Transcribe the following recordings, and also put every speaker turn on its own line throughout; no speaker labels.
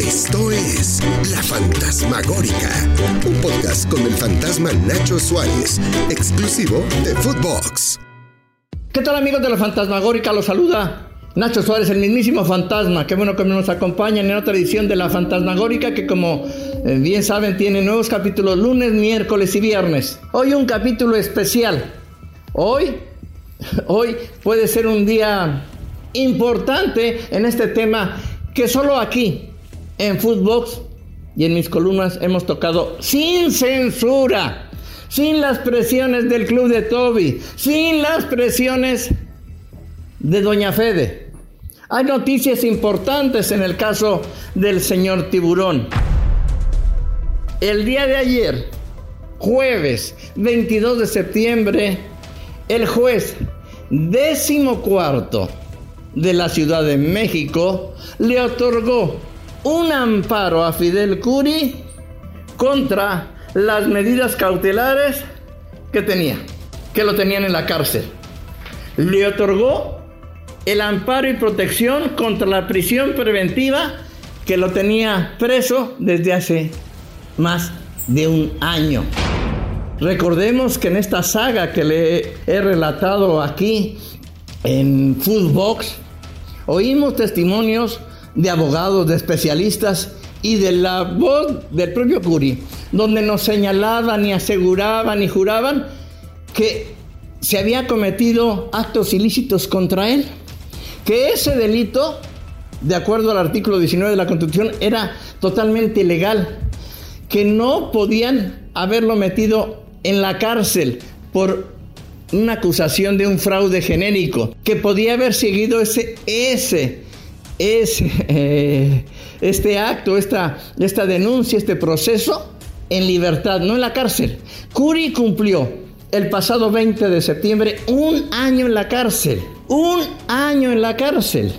Esto es La Fantasmagórica, un podcast con el fantasma Nacho Suárez, exclusivo de Footbox.
¿Qué tal amigos de La Fantasmagórica? Los saluda Nacho Suárez, el mismísimo fantasma. Qué bueno que nos acompañan en otra edición de La Fantasmagórica que como eh, bien saben tiene nuevos capítulos lunes, miércoles y viernes. Hoy un capítulo especial. Hoy, hoy puede ser un día importante en este tema que solo aquí en Footbox y en mis columnas hemos tocado sin censura, sin las presiones del club de Toby, sin las presiones de Doña Fede. Hay noticias importantes en el caso del señor Tiburón. El día de ayer, jueves 22 de septiembre, el juez décimo cuarto de la Ciudad de México le otorgó un amparo a Fidel Curi contra las medidas cautelares que tenía, que lo tenían en la cárcel. Le otorgó el amparo y protección contra la prisión preventiva que lo tenía preso desde hace más de un año. Recordemos que en esta saga que le he relatado aquí en Foodbox, oímos testimonios de abogados, de especialistas y de la voz del propio Curi, donde nos señalaban y aseguraban y juraban que se había cometido actos ilícitos contra él, que ese delito, de acuerdo al artículo 19 de la Constitución, era totalmente ilegal, que no podían haberlo metido en la cárcel por una acusación de un fraude genérico, que podía haber seguido ese, ese es eh, este acto, esta, esta denuncia, este proceso en libertad, no en la cárcel. Curi cumplió el pasado 20 de septiembre un año en la cárcel. Un año en la cárcel.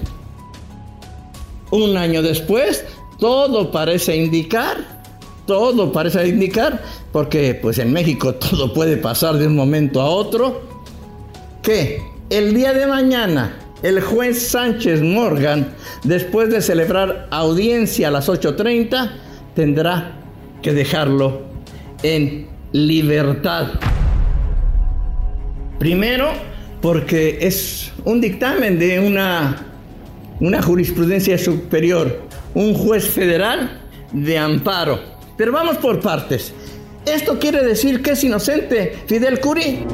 Un año después, todo parece indicar, todo parece indicar, porque pues en México todo puede pasar de un momento a otro, que el día de mañana el juez Sánchez Morgan, después de celebrar audiencia a las 8.30, tendrá que dejarlo en libertad. Primero, porque es un dictamen de una, una jurisprudencia superior, un juez federal de amparo. Pero vamos por partes. ¿Esto quiere decir que es inocente Fidel Curi?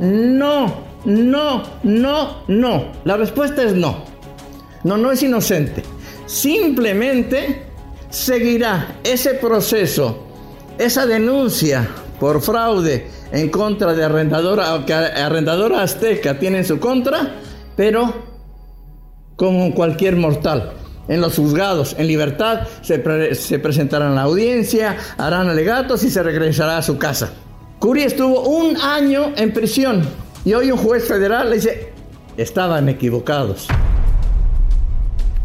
No, no, no, no. La respuesta es no. No, no es inocente. Simplemente seguirá ese proceso, esa denuncia por fraude en contra de arrendadora, que arrendadora azteca tiene en su contra, pero como cualquier mortal. En los juzgados, en libertad, se, se presentarán a la audiencia, harán alegatos y se regresará a su casa. Curi estuvo un año en prisión y hoy un juez federal le dice, estaban equivocados.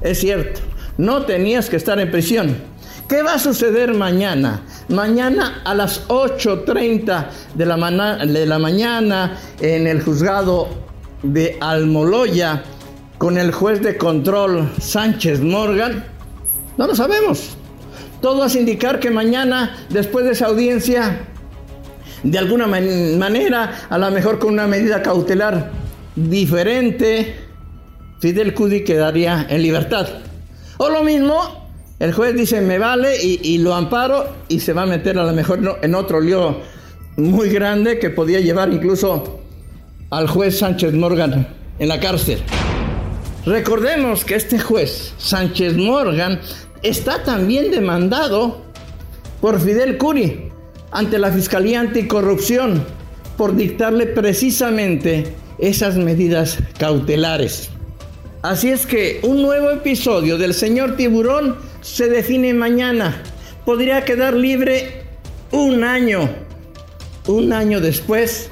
Es cierto, no tenías que estar en prisión. ¿Qué va a suceder mañana? Mañana a las 8.30 de la, de la mañana en el juzgado de Almoloya con el juez de control Sánchez Morgan. No lo sabemos. Todo hace indicar que mañana, después de esa audiencia, de alguna manera, a lo mejor con una medida cautelar diferente, Fidel Cudi quedaría en libertad. O lo mismo, el juez dice me vale y, lo amparo y se va a meter a lo mejor en otro lío muy grande que podía llevar incluso al juez Sánchez Morgan en la cárcel. Recordemos que este juez, Sánchez Morgan, está también demandado por Fidel Curi ante la Fiscalía Anticorrupción por dictarle precisamente esas medidas cautelares. Así es que un nuevo episodio del señor Tiburón se define mañana. Podría quedar libre un año. Un año después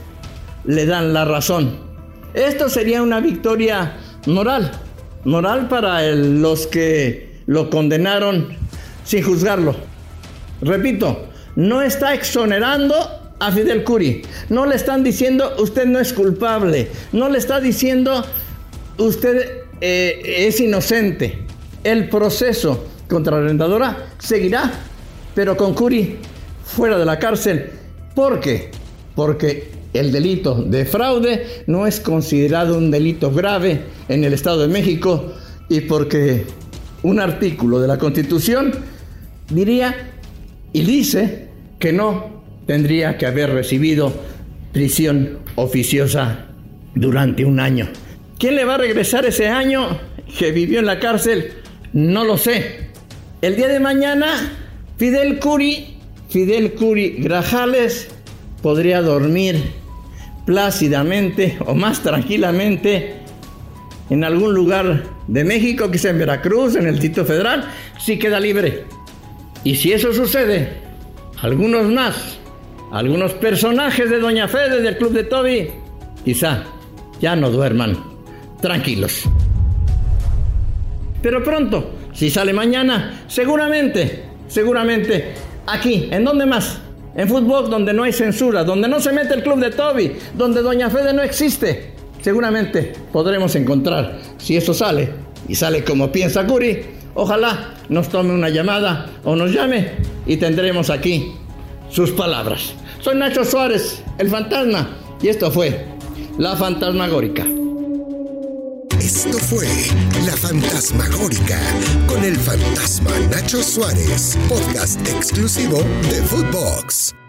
le dan la razón. Esto sería una victoria moral. Moral para los que lo condenaron sin juzgarlo. Repito, no está exonerando a Fidel Curi. No le están diciendo usted no es culpable. No le está diciendo usted eh, es inocente. El proceso contra la arrendadora seguirá, pero con Curi fuera de la cárcel. ¿Por qué? Porque el delito de fraude no es considerado un delito grave en el Estado de México y porque un artículo de la Constitución diría y dice que no tendría que haber recibido prisión oficiosa durante un año. ¿Quién le va a regresar ese año que vivió en la cárcel? No lo sé. El día de mañana, Fidel Curi, Fidel Curi Grajales podría dormir plácidamente o más tranquilamente en algún lugar de México, quizá en Veracruz, en el Tito Federal, si queda libre. Y si eso sucede, algunos más, algunos personajes de Doña Fede del Club de Toby, quizá ya no duerman tranquilos. Pero pronto, si sale mañana, seguramente, seguramente, aquí, ¿en dónde más? En fútbol donde no hay censura, donde no se mete el club de Toby, donde Doña Fede no existe. Seguramente podremos encontrar, si eso sale, y sale como piensa Curi, ojalá nos tome una llamada o nos llame y tendremos aquí sus palabras. Soy Nacho Suárez, el fantasma, y esto fue La Fantasmagórica.
Esto fue La Fantasmagórica con el fantasma Nacho Suárez, podcast exclusivo de Footbox.